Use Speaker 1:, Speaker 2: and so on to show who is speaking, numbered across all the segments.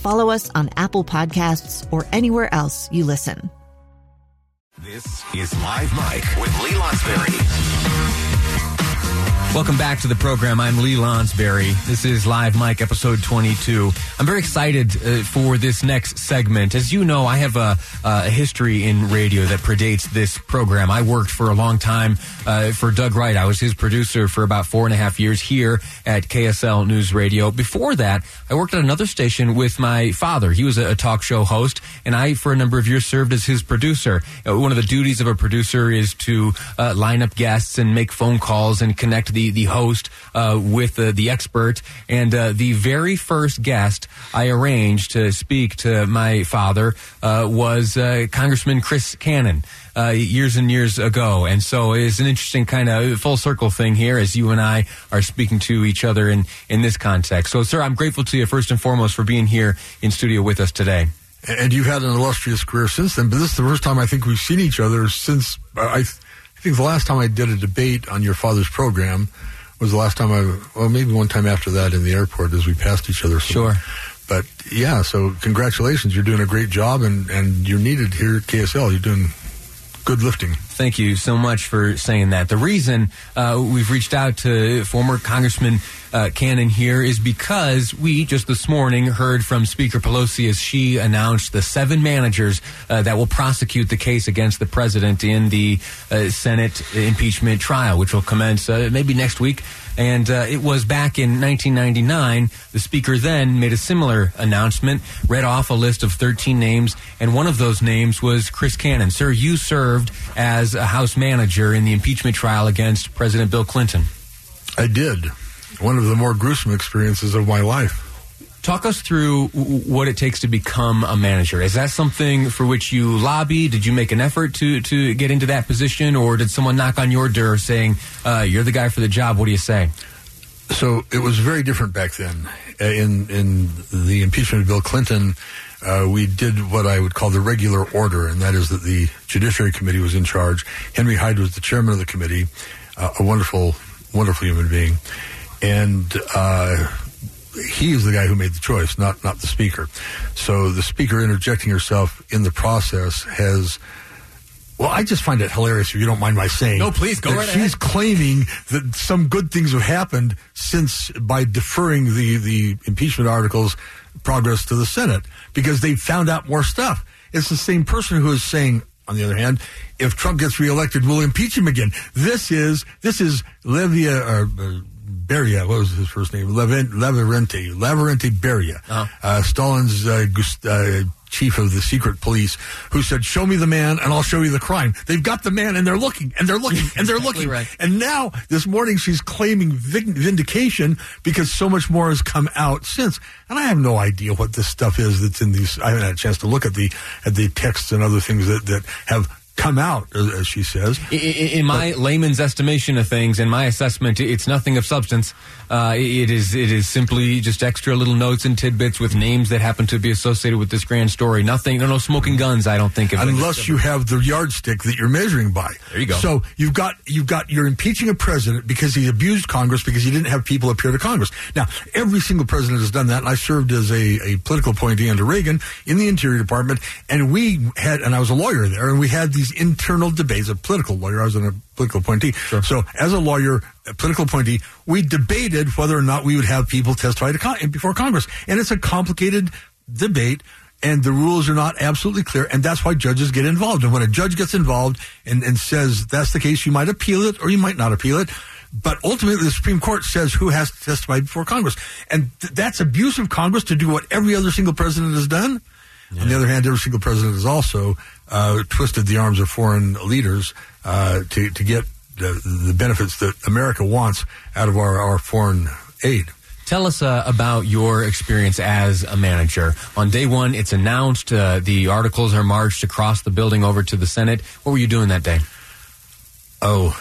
Speaker 1: follow us on Apple Podcasts, or anywhere else you listen.
Speaker 2: This is Live Mic with Lee Lonsberry.
Speaker 3: Welcome back to the program. I'm Lee Lonsberry. This is Live Mic, episode 22. I'm very excited uh, for this next segment. As you know, I have a, a, history in radio that predates this program. I worked for a long time uh, for Doug Wright. I was his producer for about four and a half years here at KSL News Radio. Before that, I worked at another station with my father. He was a, a talk show host, and I, for a number of years, served as his producer. Uh, one of the duties of a producer is to uh, line up guests and make phone calls and connect the the the host uh, with uh, the expert, and uh, the very first guest I arranged to speak to my father was Congressman Chris Cannon. Uh, years and years ago. And so it's an interesting kind of full circle thing here as you and I are speaking to each other in, in this context. So, sir, I'm grateful to you first and foremost for being here in studio with us today.
Speaker 4: And you've had an illustrious career since then, but this is the first time I think we've seen each other since I. I think the last time I did a debate on your father's program was the last time I, well, maybe one time after that in the airport as we passed each other.
Speaker 3: Sure.
Speaker 4: But yeah, so congratulations. You're doing a great job and, and you're needed here at KSL. You're doing good lifting.
Speaker 3: Thank you so much for saying that. The reason uh, we've reached out to former Congressman uh, Cannon here is because we just this morning heard from Speaker Pelosi as she announced the seven managers uh, that will prosecute the case against the president in the uh, Senate impeachment trial, which will commence uh, maybe next week. And uh, it was back in 1999. The speaker then made a similar announcement, read off a list of 13 names, and one of those names was Chris Cannon. Sir, you served as a House manager in the impeachment trial against President Bill Clinton.
Speaker 4: I did. One of the more gruesome experiences of my life.
Speaker 3: Talk us through what it takes to become a manager. Is that something for which you lobby? Did you make an effort to, to get into that position, or did someone knock on your door saying, uh, "You're the guy for the job"? What do you say?
Speaker 4: So it was very different back then. Uh, in in the impeachment of Bill Clinton, uh, we did what I would call the regular order, and that is that the Judiciary Committee was in charge. Henry Hyde was the chairman of the committee, uh, a wonderful, wonderful human being, and uh, he is the guy who made the choice, not not the speaker. So the speaker interjecting herself in the process has. Well, I just find it hilarious if you don't mind my saying.
Speaker 3: No, please go right
Speaker 4: She's
Speaker 3: ahead.
Speaker 4: claiming that some good things have happened since by deferring the the impeachment articles progress to the Senate because they found out more stuff. It's the same person who is saying, on the other hand, if Trump gets reelected, we'll impeach him again. This is this is Levia or uh, Beria. What was his first name? Levin, Leverente. Leverente Beria.
Speaker 3: Uh-huh.
Speaker 4: Uh, Stalin's uh, uh, chief of the secret police, who said, "Show me the man, and I'll show you the crime." They've got the man, and they're looking, and they're looking, and they're
Speaker 3: Exactly
Speaker 4: looking.
Speaker 3: right.
Speaker 4: And now this morning she's claiming vin- vindication because so much more has come out since. And I have no idea what this stuff is that's in these. I haven't had a chance to look at the at the texts and other things that that have come out, as she says.
Speaker 3: I- I- In my layman's estimation of things, in my assessment, it's nothing of substance. Uh, it is it is simply just extra little notes and tidbits with names that happen to be associated with this grand story. Nothing, no, no smoking guns. I don't think of
Speaker 4: unless you have the yardstick that you're measuring by.
Speaker 3: There you go.
Speaker 4: So you've got you've got you're impeaching a president because he abused Congress because he didn't have people appear to Congress. Now every single president has done that, and I served as a, a political appointee under Reagan in the Interior Department, and we had and I was a lawyer there, and we had these internal debates. A political lawyer, I was a political appointee. So as a lawyer, a political appointee, we debated whether or not we would have people testify to con- before Congress, and it's a complicated debate and the rules are not absolutely clear, and that's why judges get involved. And when a judge gets involved and, and says that's the case, you might appeal it or you might not appeal it. But ultimately, the Supreme Court says who has to testify before Congress. And th- that's abuse of Congress to do what every other single president has done. On the other hand, every single president has also uh, twisted the arms of foreign leaders uh, to, to get the, the benefits that America wants out of our, our foreign aid.
Speaker 3: Tell us uh, about your experience as a manager. On day one, it's announced uh, the articles are marched across the building over to the Senate. What were you doing that day?
Speaker 4: Oh,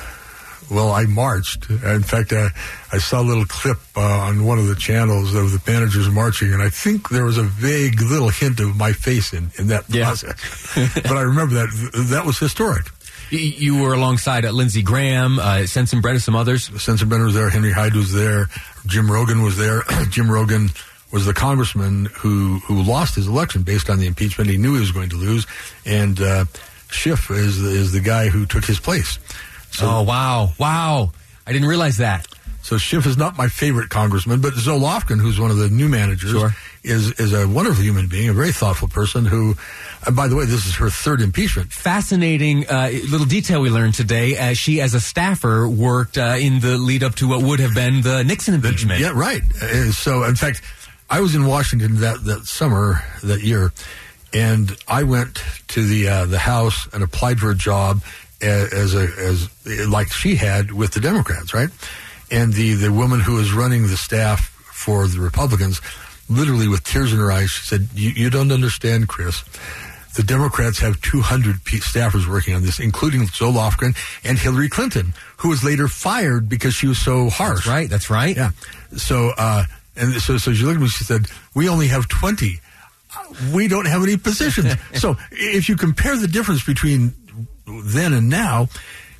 Speaker 4: well, I marched. In fact, uh, I saw a little clip uh, on one of the channels of the managers marching, and I think there was a vague little hint of my face in, in that
Speaker 3: Yeah.
Speaker 4: process. but I remember that that was historic.
Speaker 3: You were alongside uh, Lindsey Graham, uh, Sensenbrenner, some others.
Speaker 4: Sensenbrenner was there, Henry Hyde was there, Jim Rogan was there. Jim Rogan was the congressman who who lost his election based on the impeachment. He knew he was going to lose, and uh, Schiff is is the guy who took his place. So,
Speaker 3: oh, wow. Wow. I didn't realize that.
Speaker 4: So Schiff is not my favorite congressman, but Zoe Lofgren, who's one of the new managers,
Speaker 3: Sure.
Speaker 4: is is a wonderful human being, a very thoughtful person. Who, and by the way, this is her third impeachment.
Speaker 3: Fascinating uh, little detail we learned today as she, as a staffer, worked uh, in the lead up to what would have been the Nixon impeachment.
Speaker 4: Yeah, right. Uh, So, in fact, I was in Washington that that summer that year, and I went to the uh, the House and applied for a job as a as like she had with the Democrats, right? And the the woman who was running the staff for the Republicans, literally with tears in her eyes, she said, "You, you don't understand, Chris." The Democrats have 200 pe- staffers working on this, including Zoe Lofgren and Hillary Clinton, who was later fired because she was so harsh.
Speaker 3: That's right. That's right.
Speaker 4: Yeah. So, uh, and so, so she looked at me. She said, "We only have twenty. We don't have any positions." so, if you compare the difference between then and now,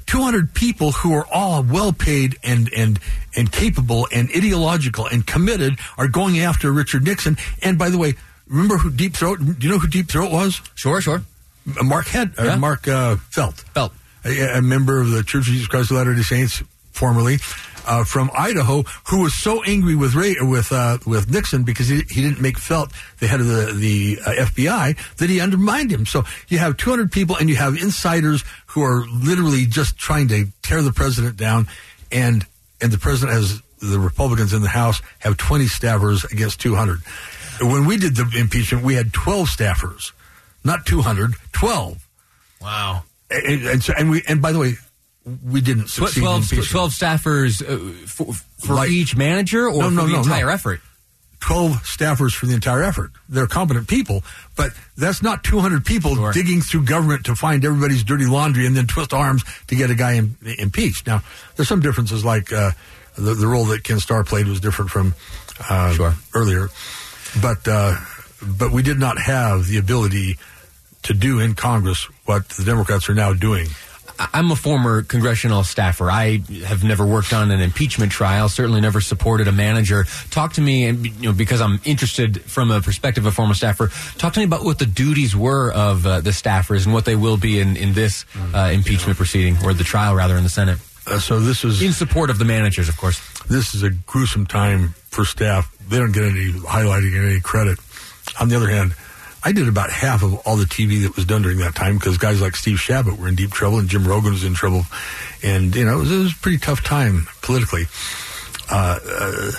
Speaker 4: two hundred people who are all well paid and and and capable and ideological and committed are going after Richard Nixon. And by the way, remember who Deep Throat? Do you know who Deep Throat was?
Speaker 3: Sure, sure.
Speaker 4: Mark Head, uh,
Speaker 3: Yeah.
Speaker 4: Mark uh, Felt
Speaker 3: Felt.
Speaker 4: a, a member of the Church of Jesus Christ of Latter-day Saints, formerly uh, from Idaho, who was so angry with Ray with uh, with Nixon because he, he didn't make Felt the head of the the uh, FBI that he undermined him. So you have 200 people, and you have insiders who are literally just trying to tear the president down, and and the president has the Republicans in the House have 20 staffers against 200. When we did the impeachment, we had 12 staffers, not 200, 12.
Speaker 3: Wow.
Speaker 4: And, and, so, and we and by the way, we didn't succeed
Speaker 3: 12,
Speaker 4: in
Speaker 3: 12 staffers uh, for, for
Speaker 4: Like-
Speaker 3: each manager or
Speaker 4: No,
Speaker 3: for
Speaker 4: no,
Speaker 3: the
Speaker 4: no,
Speaker 3: entire
Speaker 4: no.
Speaker 3: effort?
Speaker 4: 12 staffers for the entire effort. They're competent people, but that's not 200 people
Speaker 3: Sure.
Speaker 4: digging through government to find everybody's dirty laundry and then twist arms to get a guy im- impeached. Now, there's some differences, like uh, the, the role that Ken Starr played was different from uh,
Speaker 3: Sure.
Speaker 4: earlier, but uh, but we did not have the ability to do in Congress what the Democrats are now doing.
Speaker 3: I'm a former congressional staffer. I have never worked on an impeachment trial. Certainly never supported a manager. Talk to me, and you know, because I'm interested from a perspective of a former staffer. Talk to me about what the duties were of uh, the staffers and what they will be in in this uh, impeachment proceeding or the trial, rather, in the Senate.
Speaker 4: Uh, so this is
Speaker 3: In support of the managers, of course.
Speaker 4: this is a gruesome time for staff. They don't get any highlighting and any credit. On the other hand, I did about half of all the TV that was done during that time because guys like Steve Chabot were in deep trouble and Jim Rogan was in trouble, and you know it was, it was a pretty tough time politically. Uh, uh,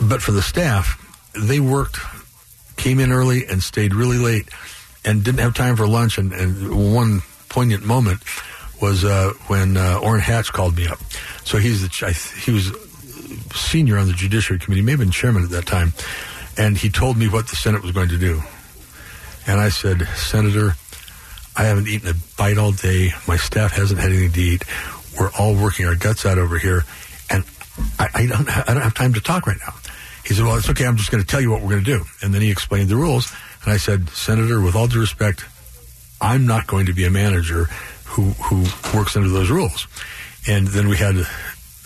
Speaker 4: but for the staff, they worked, came in early and stayed really late, and didn't have time for lunch. And, and one poignant moment was uh, when uh, Orrin Hatch called me up. So he's the he was senior on the Judiciary Committee, may have been chairman at that time, and he told me what the Senate was going to do. And I said, Senator, I haven't eaten a bite all day. My staff hasn't had anything to eat. We're all working our guts out over here, and I, I don't I don't have time to talk right now. He said, Well, it's okay. I'm just going to tell you what we're going to do. And then he explained the rules, and I said, Senator, with all due respect, I'm not going to be a manager who who works under those rules. And then we had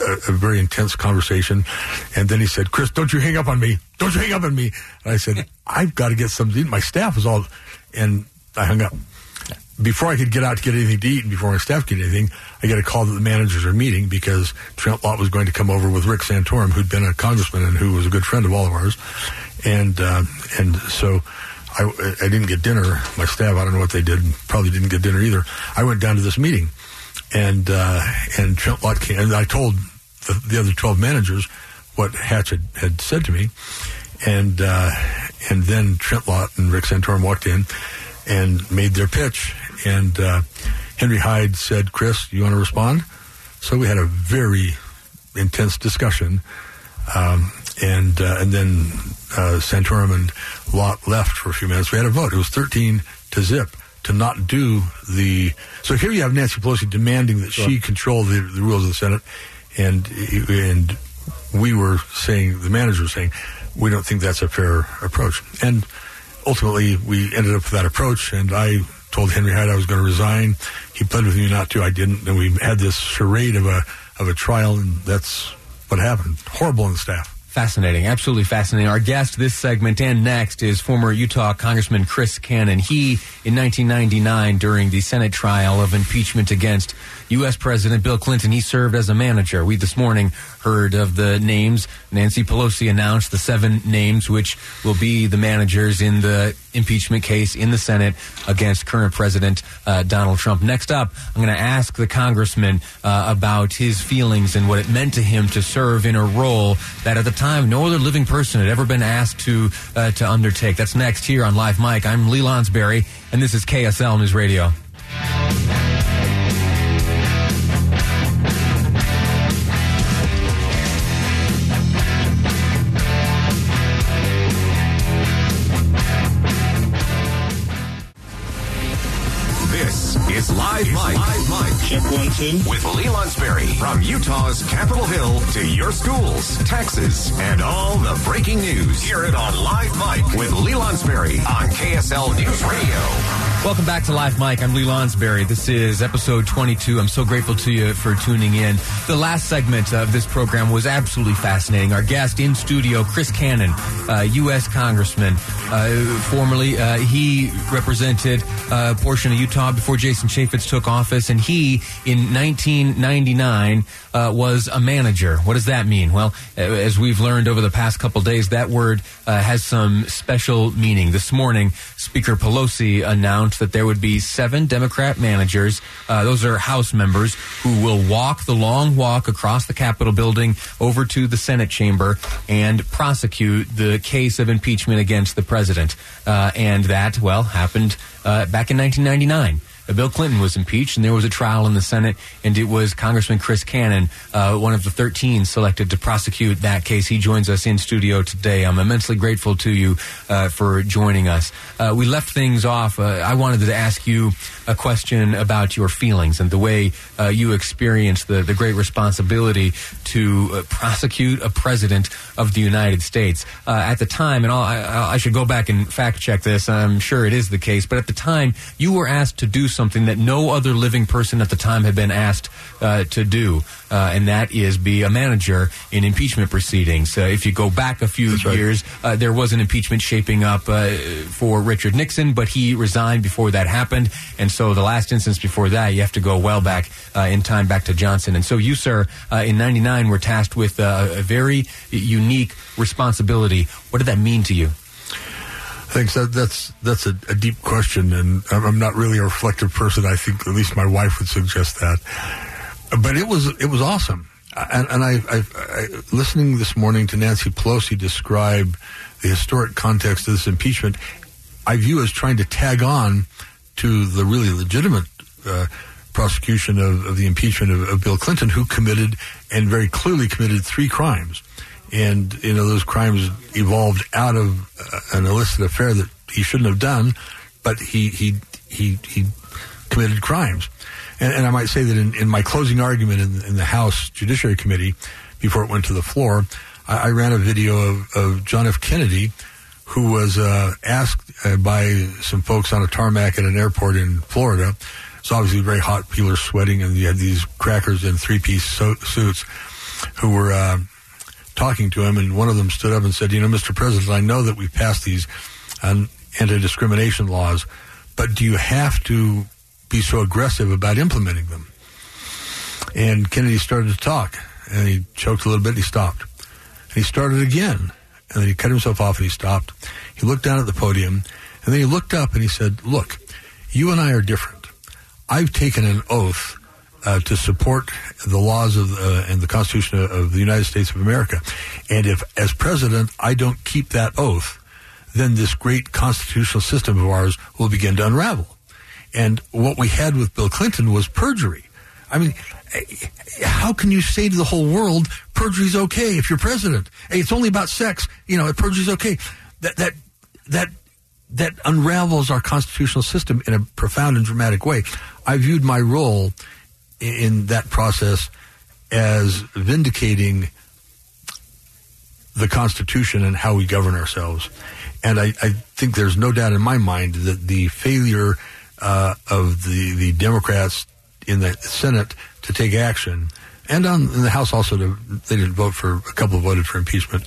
Speaker 4: a, a very intense conversation. And then he said, Chris, don't you hang up on me. Don't you hang up on me. And I said, I've got to get something to eat. My staff is all, and I hung up. Before I could get out to get anything to eat and before my staff could get anything, I get a call that the managers are meeting because Trent Lott was going to come over with Rick Santorum, who'd been a congressman and who was a good friend of all of ours. And, uh, and so I, I didn't get dinner. My staff, I don't know what they did, probably didn't get dinner either. I went down to this meeting, and uh, and Trent Lott came, and I told the, the other twelve managers what Hatch had, had said to me, and uh, and then Trent Lott and Rick Santorum walked in and made their pitch, and uh, Henry Hyde said, "Chris, you want to respond?" So we had a very intense discussion, um, and uh, and then uh, Santorum and Lott left for a few minutes. We had a vote. It was thirteen to zip to not do the. So here you have Nancy Pelosi demanding that she control the, the rules of the Senate, and and we were saying the manager was saying we don't think that's a fair approach, and ultimately we ended up with that approach, and I told Henry Hyde I was going to resign. He pled with me not to. I didn't, and we had this charade of a of a trial, and that's what happened. Horrible on the staff.
Speaker 3: Fascinating, absolutely fascinating. Our guest this segment and next is former Utah Congressman Chris Cannon. He, in 1999, during the Senate trial of impeachment against U.S. President Bill Clinton, he served as a manager. We this morning heard of the names. Nancy Pelosi announced the seven names which will be the managers in the impeachment case in the Senate against current President uh, Donald Trump. Next up, I'm going to ask the congressman uh, about his feelings and what it meant to him to serve in a role that at the time no other living person had ever been asked to uh, to undertake. That's next here on Live Mic. I'm Lee Lonsberry, and this is KSL News Radio.
Speaker 2: With Lee Lonsberry. From Utah's Capitol Hill to your schools, taxes, and all the breaking news. Hear it on Live Mic with Lee Lonsberry on KSL News Radio.
Speaker 3: Welcome back to Live Mic. I'm Lee Lonsberry. This is episode 22. I'm so grateful to you for tuning in. The last segment of this program was absolutely fascinating. Our guest in studio, Chris Cannon, uh, U.S. Congressman. Uh, formerly, uh, he represented a portion of Utah before Jason Chaffetz took office, and he, in 1999, uh, was a manager. What does that mean? Well, uh, as we've learned over the past couple days, that word uh, has some special meaning. This morning, Speaker Pelosi announced that there would be seven Democrat managers. Uh, those are House members who will walk the long walk across the Capitol building over to the Senate chamber and prosecute the case of impeachment against the president. Uh, and that, well, happened uh, back in 1999. Bill Clinton was impeached, and there was a trial in the Senate, and it was Congressman Chris Cannon, uh, one of the 13 selected to prosecute that case. He joins us in studio today. I'm immensely grateful to you uh, for joining us. Uh, we left things off. Uh, I wanted to ask you a question about your feelings and the way uh, you experienced the, the great responsibility to uh, prosecute a president of the United States. At the time, and I, I should go back and fact check this, I'm sure it is the case, but at the time, you were asked to do something that no other living person at the time had been asked uh, to do, uh, and that is be a manager in impeachment proceedings. Uh, if you go back a few
Speaker 4: right.
Speaker 3: years, uh, there was an impeachment shaping up uh, for Richard Nixon, but he resigned before that happened, and so the last instance before that, you have to go well back uh, in time, back to Johnson. And so you, sir, uh, in '99, were tasked with uh, a very unique responsibility. What did that mean to you?
Speaker 4: Thanks. That, that's that's a, a deep question, and I'm, not really a reflective person. I think at least my wife would suggest that. But it was it was awesome, and, and I, I, I listening this morning to Nancy Pelosi describe the historic context of this impeachment. I view as trying to tag on to the really legitimate uh, prosecution of, of the impeachment of, of Bill Clinton, who committed and very clearly committed three crimes and you know those crimes evolved out of uh, an illicit affair that he shouldn't have done, but he he he he committed crimes, and, and I might say that in, in my closing argument in, in the House Judiciary Committee before it went to the floor, I, I ran a video of, of John F. Kennedy, who was uh, asked uh, by some folks on a tarmac at an airport in Florida. It's obviously very hot; people are sweating, and you had these crackers in three-piece so- suits who were. Uh, talking to him, and one of them stood up and said, "You know, Mr. President, I know that we've passed these um, anti-discrimination laws, but do you have to be so aggressive about implementing them?" And Kennedy started to talk, and he choked a little bit. And he stopped, and he started again, and then he cut himself off and he stopped. He looked down at the podium, And then he looked up and he said, Look, you and I are different. I've taken an oath uh, to support the laws of uh, and the Constitution of the United States of America. And if, as president, I don't keep that oath, then this great constitutional system of ours will begin to unravel. And what we had with Bill Clinton was perjury. I mean, eh, how can you say to the whole world perjury's okay if you're president? Hey, it's only about sex. You know, perjury's okay. That that that that unravels our constitutional system in a profound and dramatic way. I viewed my role in that process as vindicating the Constitution and how we govern ourselves. And I, I think there's no doubt in my mind that the failure uh, of the, the Democrats in the Senate to take action, and on in the House also, to, they didn't vote for a couple voted for impeachment,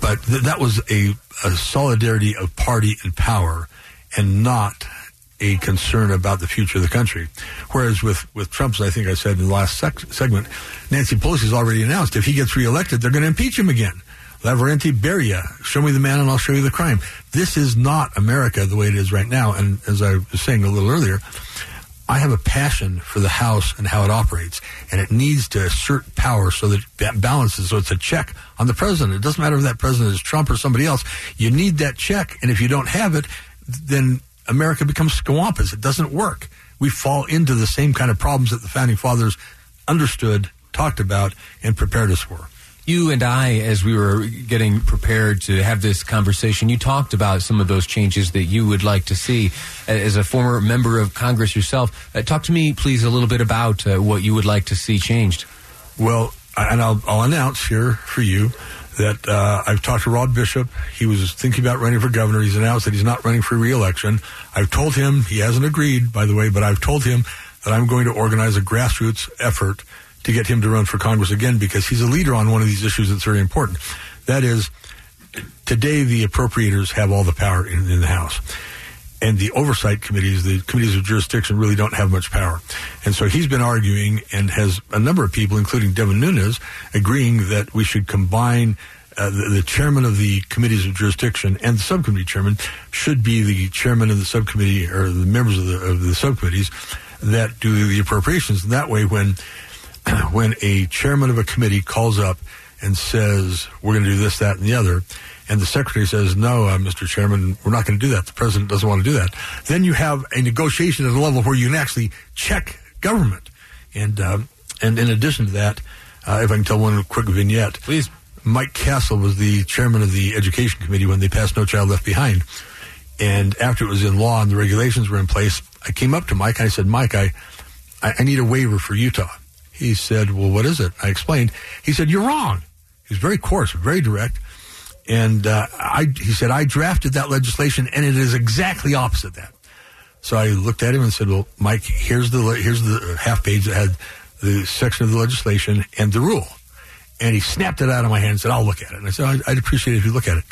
Speaker 4: but th- that was a, a solidarity of party and power, and not a concern about the future of the country. Whereas with, with Trump's, I think I said in the last sec- segment, Nancy Pelosi's already announced if he gets reelected, they're going to impeach him again. Lavrenti Beria, show me the man and I'll show you the crime. This is not America the way it is right now. And as I was saying a little earlier, I have a passion for the House and how it operates, and it needs to assert power so that it balances. So it's a check on the president. It doesn't matter if that president is Trump or somebody else. You need that check, and if you don't have it, then America becomes squampus. It doesn't work. We fall into the same kind of problems that the founding fathers understood, talked about, and prepared us for
Speaker 3: you and I, as we were getting prepared to have this conversation, you talked about some of those changes that you would like to see. As a former member of Congress yourself, uh, talk to me, please, a little bit about uh, what you would like to see changed.
Speaker 4: Well, and I'll, I'll announce here for you that uh, I've talked to Rob Bishop. He was thinking about running for governor. He's announced that he's not running for reelection. I've told him, he hasn't agreed, by the way, but I've told him that I'm going to organize a grassroots effort to get him to run for Congress again because he's a leader on one of these issues that's very important. That is, today the appropriators have all the power in, in the House. And the oversight committees, the committees of jurisdiction, really don't have much power. And so he's been arguing and has a number of people, including Devin Nunes, agreeing that we should combine uh, the, the, chairman of the committees of jurisdiction and the subcommittee chairman should be the chairman of the subcommittee or the members of the, of the subcommittees that do the appropriations. And that way, when when a chairman of a committee calls up and says, we're going to do this, that, and the other, and the secretary says, no, uh, Mr. Chairman, we're not going to do that. The president doesn't want to do that. Then you have a negotiation at a level where you can actually check government. And, uh, and in addition to that, uh, if I can tell one quick vignette.
Speaker 3: Please.
Speaker 4: Mike Castle was the chairman of the education committee when they passed No Child Left Behind. And after it was in law and the regulations were in place, I came up to Mike and I said, Mike, I, I need a waiver for Utah. He said, Well, what is it? I explained. He said, You're wrong. He was very coarse, very direct. And uh, I, he said, I drafted that legislation and it is exactly opposite that. So I looked at him and said, Well, Mike, here's the, here's the half page that had the section of the legislation and the rule. And he snapped it out of my hand and said, I'll look at it. And I said, I'd appreciate it if you look at it.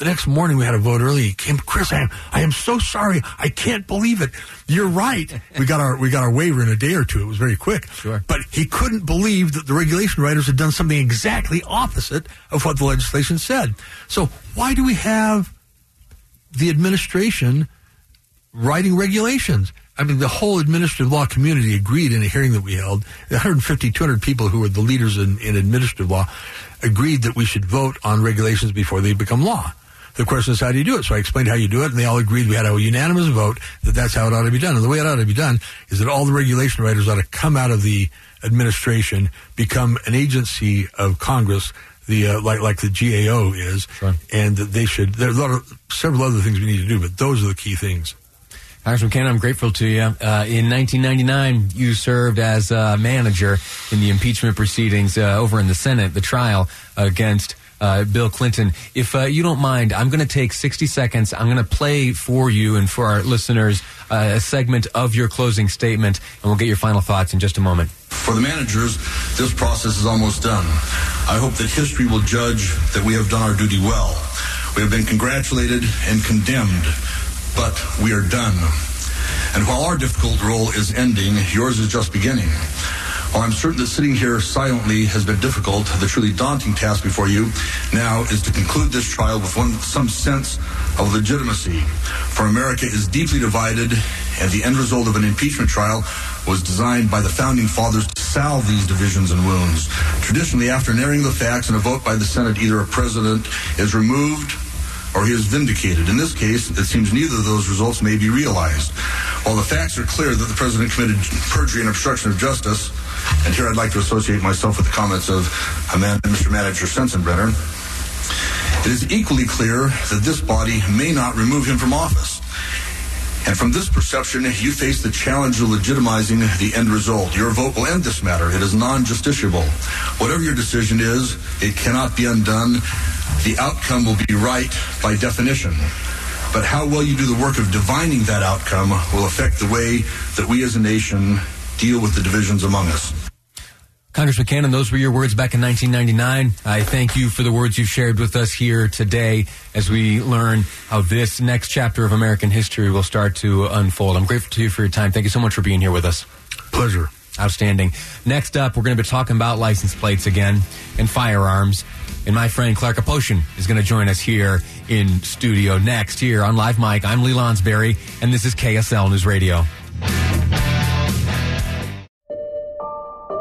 Speaker 4: The next morning we had a vote early. He came, Chris, I am, I am so sorry. I can't believe it. You're right. we got our, we got our waiver in a day or two. It was very quick.
Speaker 3: Sure.
Speaker 4: But he couldn't believe that the regulation writers had done something exactly opposite of what the legislation said. So why do we have the administration writing regulations? I mean, the whole administrative law community agreed in a hearing that we held. 150, 200 people who were the leaders in, in administrative law agreed that we should vote on regulations before they become law. The question is, how do you do it? So I explained how you do it, and they all agreed we had a unanimous vote that that's how it ought to be done. And the way it ought to be done is that all the regulation writers ought to come out of the administration, become an agency of Congress, the uh, like like the GAO is,
Speaker 3: sure.
Speaker 4: and that they should. There are of, several other things we need to do, but those are the key things.
Speaker 3: Congressman Ken, I'm grateful to you. Uh, in 1999, you served as uh, manager in the impeachment proceedings uh, over in the Senate, the trial against uh, Bill Clinton. If uh, you don't mind, I'm going to take 60 seconds. I'm going to play for you and for our listeners uh, a segment of your closing statement, and we'll get your final thoughts in just a moment.
Speaker 5: For the managers, this process is almost done. I hope that history will judge that we have done our duty well. We have been congratulated and condemned, but we are done. And while our difficult role is ending, yours is just beginning.
Speaker 4: While I'm certain that sitting here silently has been difficult, the truly daunting task before you now is to conclude this trial with one, some sense of legitimacy. For America is deeply divided, and the end result of an impeachment trial was designed by the founding fathers to salve these divisions and wounds. Traditionally, after narrowing the facts and a vote by the Senate, either a president is removed or he is vindicated. In this case, it seems neither of those results may be realized. While the facts are clear that the president committed perjury and obstruction of justice, and here I'd like to associate myself with the comments of Amanda, Mr. Manager Sensenbrenner, it is equally clear that this body may not remove him from office. And from this perception, you face the challenge of legitimizing the end result. Your vote will end this matter. It is non-justiciable. Whatever your decision is, it cannot be undone. The outcome will be right by definition. But how well you do the work of divining that outcome will affect the way that we as a nation deal with the divisions among us.
Speaker 3: Congressman Cannon, those were your words back in 1999. I thank you for the words you've shared with us here today as we learn how this next chapter of American history will start to unfold. I'm grateful to you for your time. Thank you so much for being here with us.
Speaker 6: Pleasure.
Speaker 3: Outstanding. Next up, we're going to be talking about license plates again and firearms. And my friend Clark Aposhian is going to join us here in studio next here on Live Mic. I'm Lee Lonsberry, and this is KSL News Radio.